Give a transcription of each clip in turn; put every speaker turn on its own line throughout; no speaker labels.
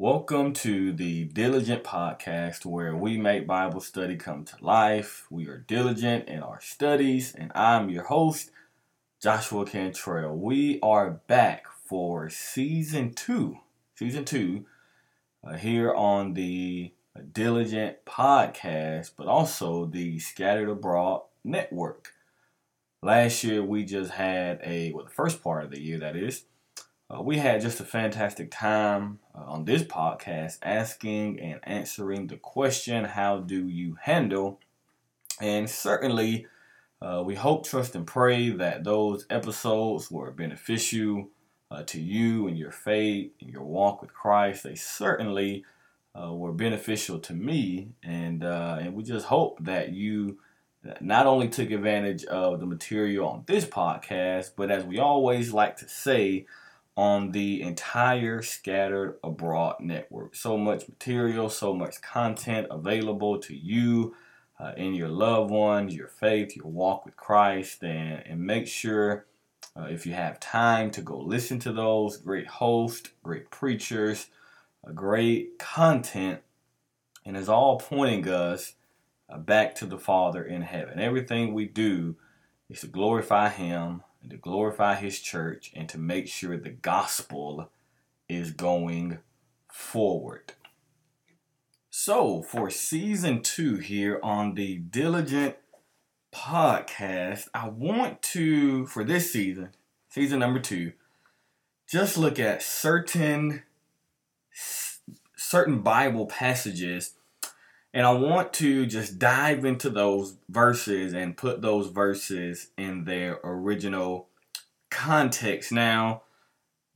Welcome to the Diligent Podcast, where we make Bible study come to life. We are diligent in our studies, and I'm your host, Joshua Cantrell. We are back for season two, season two, uh, here on the Diligent Podcast, but also the Scattered Abroad Network. Last year, we just had a, well, the first part of the year, that is, uh, we had just a fantastic time uh, on this podcast asking and answering the question how do you handle? And certainly, uh, we hope, trust, and pray that those episodes were beneficial uh, to you and your faith and your walk with Christ. They certainly uh, were beneficial to me, and uh, and we just hope that you not only took advantage of the material on this podcast, but as we always like to say, on the entire Scattered Abroad network. So much material, so much content available to you uh, and your loved ones, your faith, your walk with Christ, and, and make sure uh, if you have time to go listen to those great hosts, great preachers, uh, great content, and it's all pointing us uh, back to the Father in heaven. Everything we do is to glorify Him and to glorify his church and to make sure the gospel is going forward. So, for season two here on the Diligent podcast, I want to, for this season, season number two, just look at certain certain Bible passages and I want to just dive into those verses and put those verses in their original context. Now,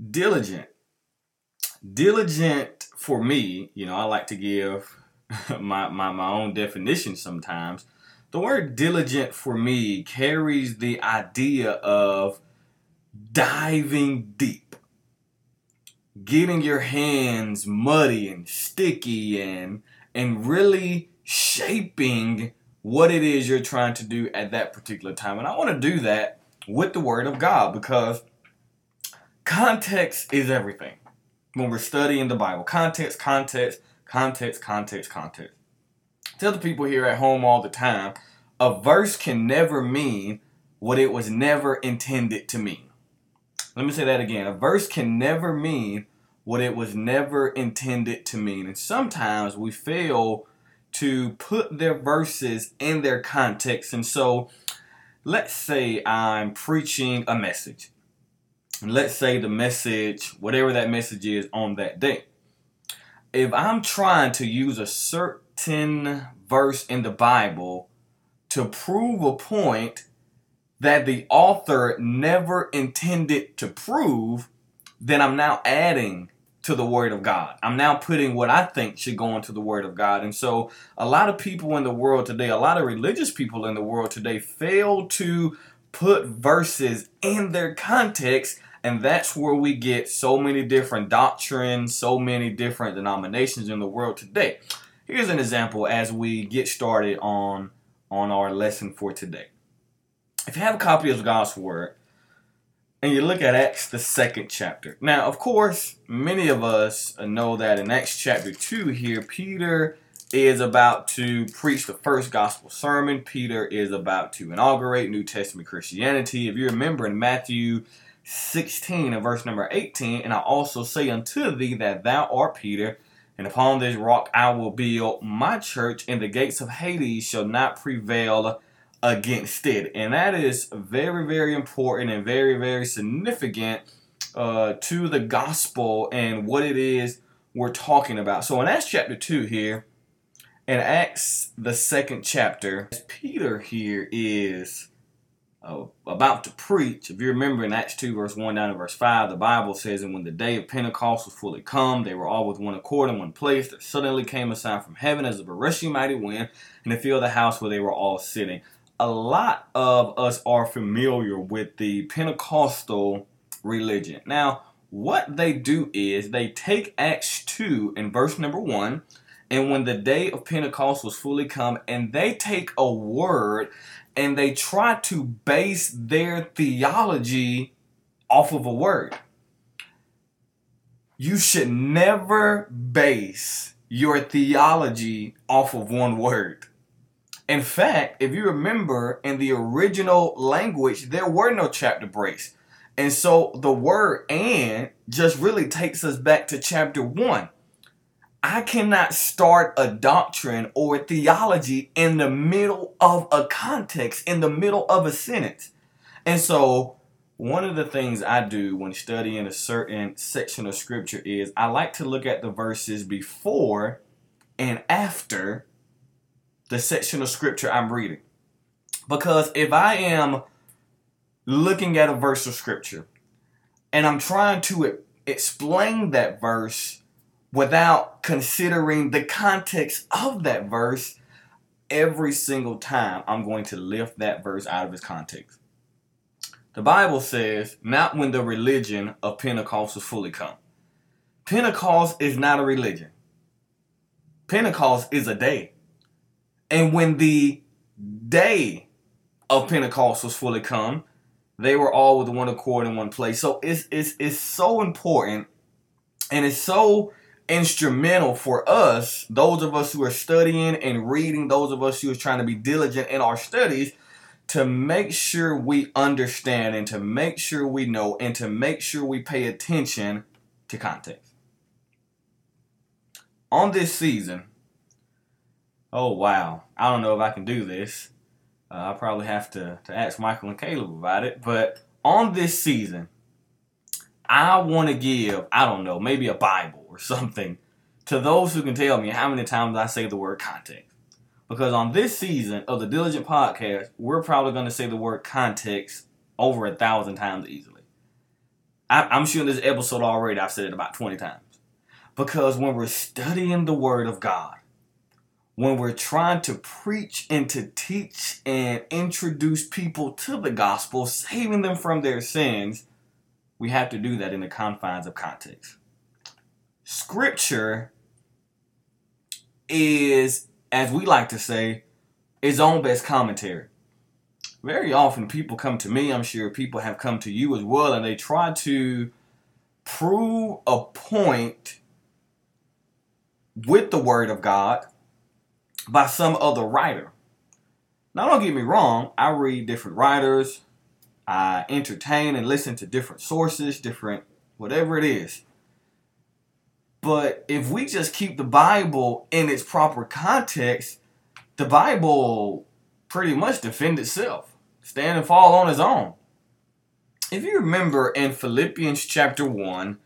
diligent. Diligent for me, you know, I like to give my, my, my own definition sometimes. The word diligent for me carries the idea of diving deep, getting your hands muddy and sticky and and really shaping what it is you're trying to do at that particular time. And I want to do that with the Word of God because context is everything. When we're studying the Bible, context, context, context, context, context. tell the people here at home all the time a verse can never mean what it was never intended to mean. Let me say that again. A verse can never mean what it was never intended to mean. And sometimes we fail to put their verses in their context. And so, let's say I'm preaching a message. And let's say the message, whatever that message is on that day. If I'm trying to use a certain verse in the Bible to prove a point that the author never intended to prove, then I'm now adding to the Word of God. I'm now putting what I think should go into the Word of God. And so, a lot of people in the world today, a lot of religious people in the world today, fail to put verses in their context. And that's where we get so many different doctrines, so many different denominations in the world today. Here's an example as we get started on, on our lesson for today. If you have a copy of God's Word, and you look at Acts, the second chapter. Now, of course, many of us know that in Acts chapter 2 here, Peter is about to preach the first gospel sermon. Peter is about to inaugurate New Testament Christianity. If you remember in Matthew 16 and verse number 18, and I also say unto thee that thou art Peter, and upon this rock I will build my church, and the gates of Hades shall not prevail against it. And that is very, very important and very, very significant uh, to the gospel and what it is we're talking about. So in Acts chapter 2 here, in Acts the second chapter, Peter here is uh, about to preach. If you remember in Acts 2, verse 1 down to verse 5, the Bible says, And when the day of Pentecost was fully come, they were all with one accord in one place. There suddenly came a sound from heaven as of a rushing mighty wind, and it filled the house where they were all sitting a lot of us are familiar with the Pentecostal religion. Now, what they do is they take Acts 2 in verse number 1, and when the day of Pentecost was fully come, and they take a word and they try to base their theology off of a word. you should never base your theology off of one word. In fact, if you remember in the original language, there were no chapter breaks. And so the word and just really takes us back to chapter one. I cannot start a doctrine or a theology in the middle of a context, in the middle of a sentence. And so one of the things I do when studying a certain section of scripture is I like to look at the verses before and after the section of scripture I'm reading. Because if I am looking at a verse of scripture and I'm trying to explain that verse without considering the context of that verse, every single time I'm going to lift that verse out of its context. The Bible says, not when the religion of Pentecost was fully come. Pentecost is not a religion. Pentecost is a day. And when the day of Pentecost was fully come, they were all with one accord in one place. So it's, it's, it's so important and it's so instrumental for us, those of us who are studying and reading, those of us who are trying to be diligent in our studies, to make sure we understand and to make sure we know and to make sure we pay attention to context. On this season, oh wow, I don't know if I can do this. Uh, I'll probably have to, to ask Michael and Caleb about it. But on this season, I want to give, I don't know, maybe a Bible or something to those who can tell me how many times I say the word context. Because on this season of the Diligent Podcast, we're probably going to say the word context over a thousand times easily. I, am sure in this episode already I've said it about 20 times. Because when we're studying the Word of God, when we're trying to preach and to teach and introduce people to the gospel, saving them from their sins, we have to do that in the confines of context. Scripture is as we like to say, its own best commentary. Very often, people come to me, I'm sure people have come to you as well, and they try to prove a point with the Word of God by some other writer. Now, don't get me wrong, I read different writers, I entertain and listen to different sources, different whatever it is. But if we just keep the Bible in its proper context, the Bible pretty much defend itself, stand and fall on its own. If you remember in Philippians chapter 1,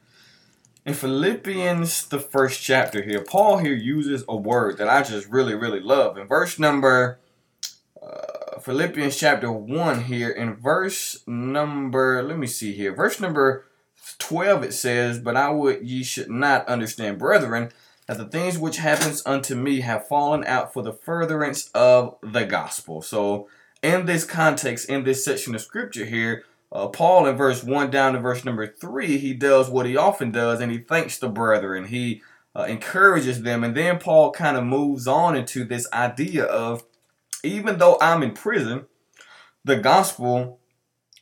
in Philippians, the first chapter here, Paul here uses a word that I just really, really love. In verse number, uh, Philippians chapter 1 here, in verse number, let me see here, verse number 12 it says, But I would ye should not understand, brethren, that the things which happens unto me have fallen out for the furtherance of the gospel. So in this context, in this section of scripture here, uh, Paul in verse 1 down to verse number 3, he does what he often does and he thanks the brethren. He uh, encourages them. And then Paul kind of moves on into this idea of even though I'm in prison, the gospel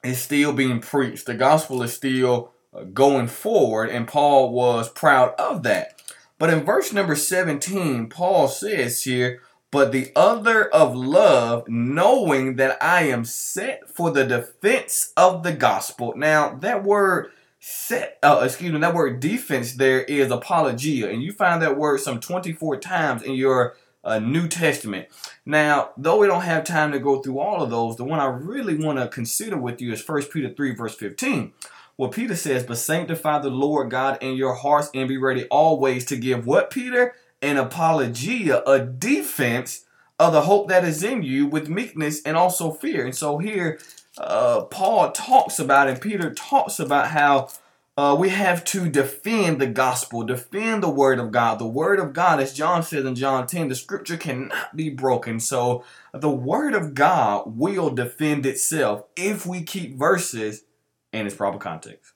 is still being preached. The gospel is still going forward, and Paul was proud of that. But in verse number 17, Paul says here, but the other of love, knowing that I am set for the defense of the gospel. Now, that word set, uh, excuse me, that word defense there is apologia, and you find that word some 24 times in your uh, New Testament. Now, though we don't have time to go through all of those, the one I really want to consider with you is 1 Peter 3, verse 15. Well, Peter says, but sanctify the Lord God in your hearts and be ready always to give what, Peter? An apologia, a defense of the hope that is in you with meekness and also fear. And so here, uh, Paul talks about, and Peter talks about how uh, we have to defend the gospel, defend the word of God. The word of God, as John says in John 10, the scripture cannot be broken. So the word of God will defend itself if we keep verses in its proper context.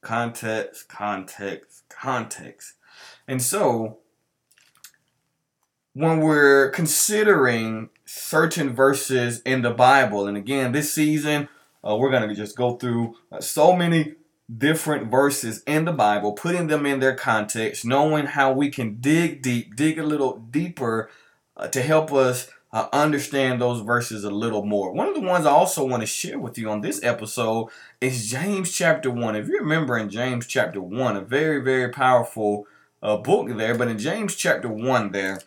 Context, context, context. And so, when we're considering certain verses in the Bible, and again, this season, uh, we're going to just go through uh, so many different verses in the Bible, putting them in their context, knowing how we can dig deep, dig a little deeper uh, to help us uh, understand those verses a little more. One of the ones I also want to share with you on this episode is James chapter 1. If you remember in James chapter 1, a very, very powerful uh, book there, but in James chapter 1 there,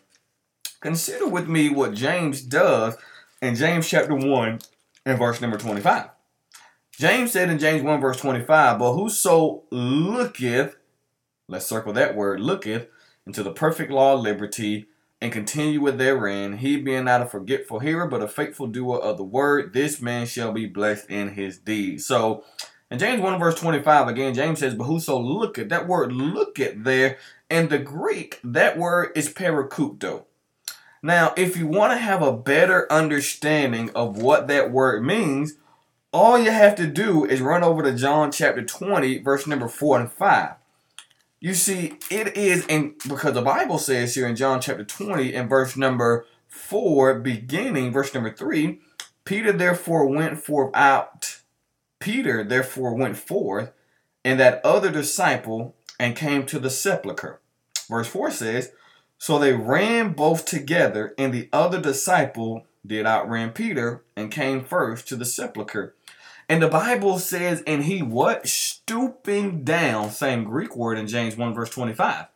consider with me what James does in James chapter 1 and verse number 25. James said in James 1 verse 25, But whoso looketh, let's circle that word, looketh into the perfect law of liberty and continueth therein, he being not a forgetful hearer, but a faithful doer of the word, this man shall be blessed in his deeds. So in James 1 verse 25, again, James says, But whoso looketh, that word looketh there, in the Greek, that word is parakupto. Now, if you want to have a better understanding of what that word means, all you have to do is run over to John chapter 20, verse number 4 and 5. You see, it is in because the Bible says here in John chapter 20 and verse number 4, beginning verse number 3, Peter therefore went forth out. Peter therefore went forth, and that other disciple, and came to the sepulchre. Verse 4 says, So they ran both together, and the other disciple did outran Peter, and came first to the sepulchre. And the Bible says, and he what? Stooping down, same Greek word in James 1 verse 25.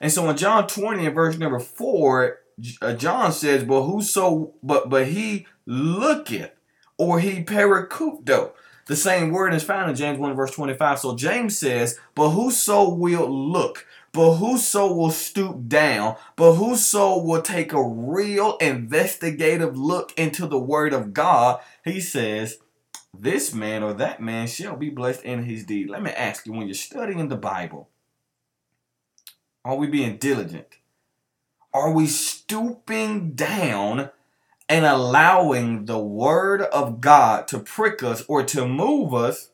And so in John 20 and verse number 4, uh, John says, but whoso, but, but he looketh, or he parakupto. The same word is found in James 1 verse 25. So James says, but whoso will look, but whoso will stoop down, but whoso will take a real investigative look into the word of God, he says, this man or that man shall be blessed in his deed. Let me ask you when you're studying the Bible, are we being diligent? Are we stooping down and allowing the word of God to prick us or to move us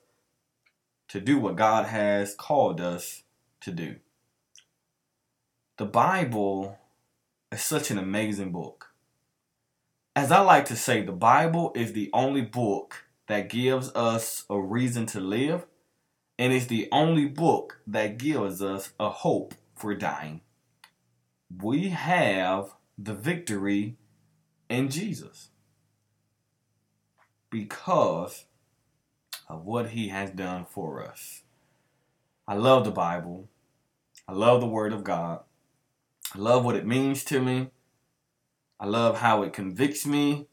to do what God has called us to do? The Bible is such an amazing book. As I like to say, the Bible is the only book that gives us a reason to live, and it's the only book that gives us a hope for dying. We have the victory in Jesus because of what he has done for us. I love the Bible. I love the Word of God. I love what it means to me. I love how it convicts me,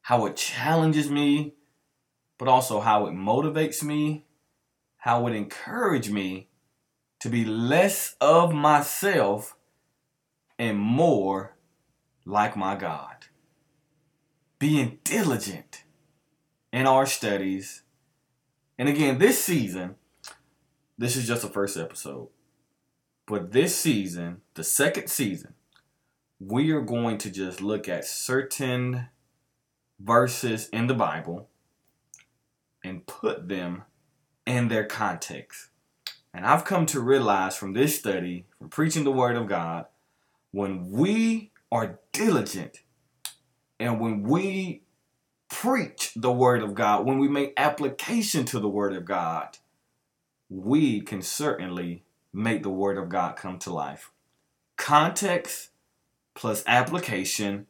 how it challenges me, but also how it motivates me, how it encourages me to be less of myself and more like my God. Being diligent in our studies. And again, this season, this is just the first episode. But this season, the second season, we are going to just look at certain verses in the Bible and put them in their context. And I've come to realize from this study, from preaching the Word of God, when we are diligent and when we preach the Word of God, when we make application to the Word of God, we can certainly make the Word of God come to life. Context plus application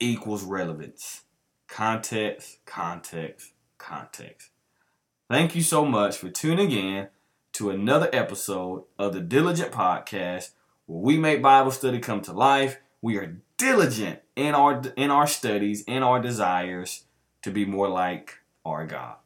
equals relevance. Context, context, context. Thank you so much for tuning in to another episode of the Diligent Podcast where we make Bible study come to life. We are diligent in our in our studies, in our desires to be more like our God.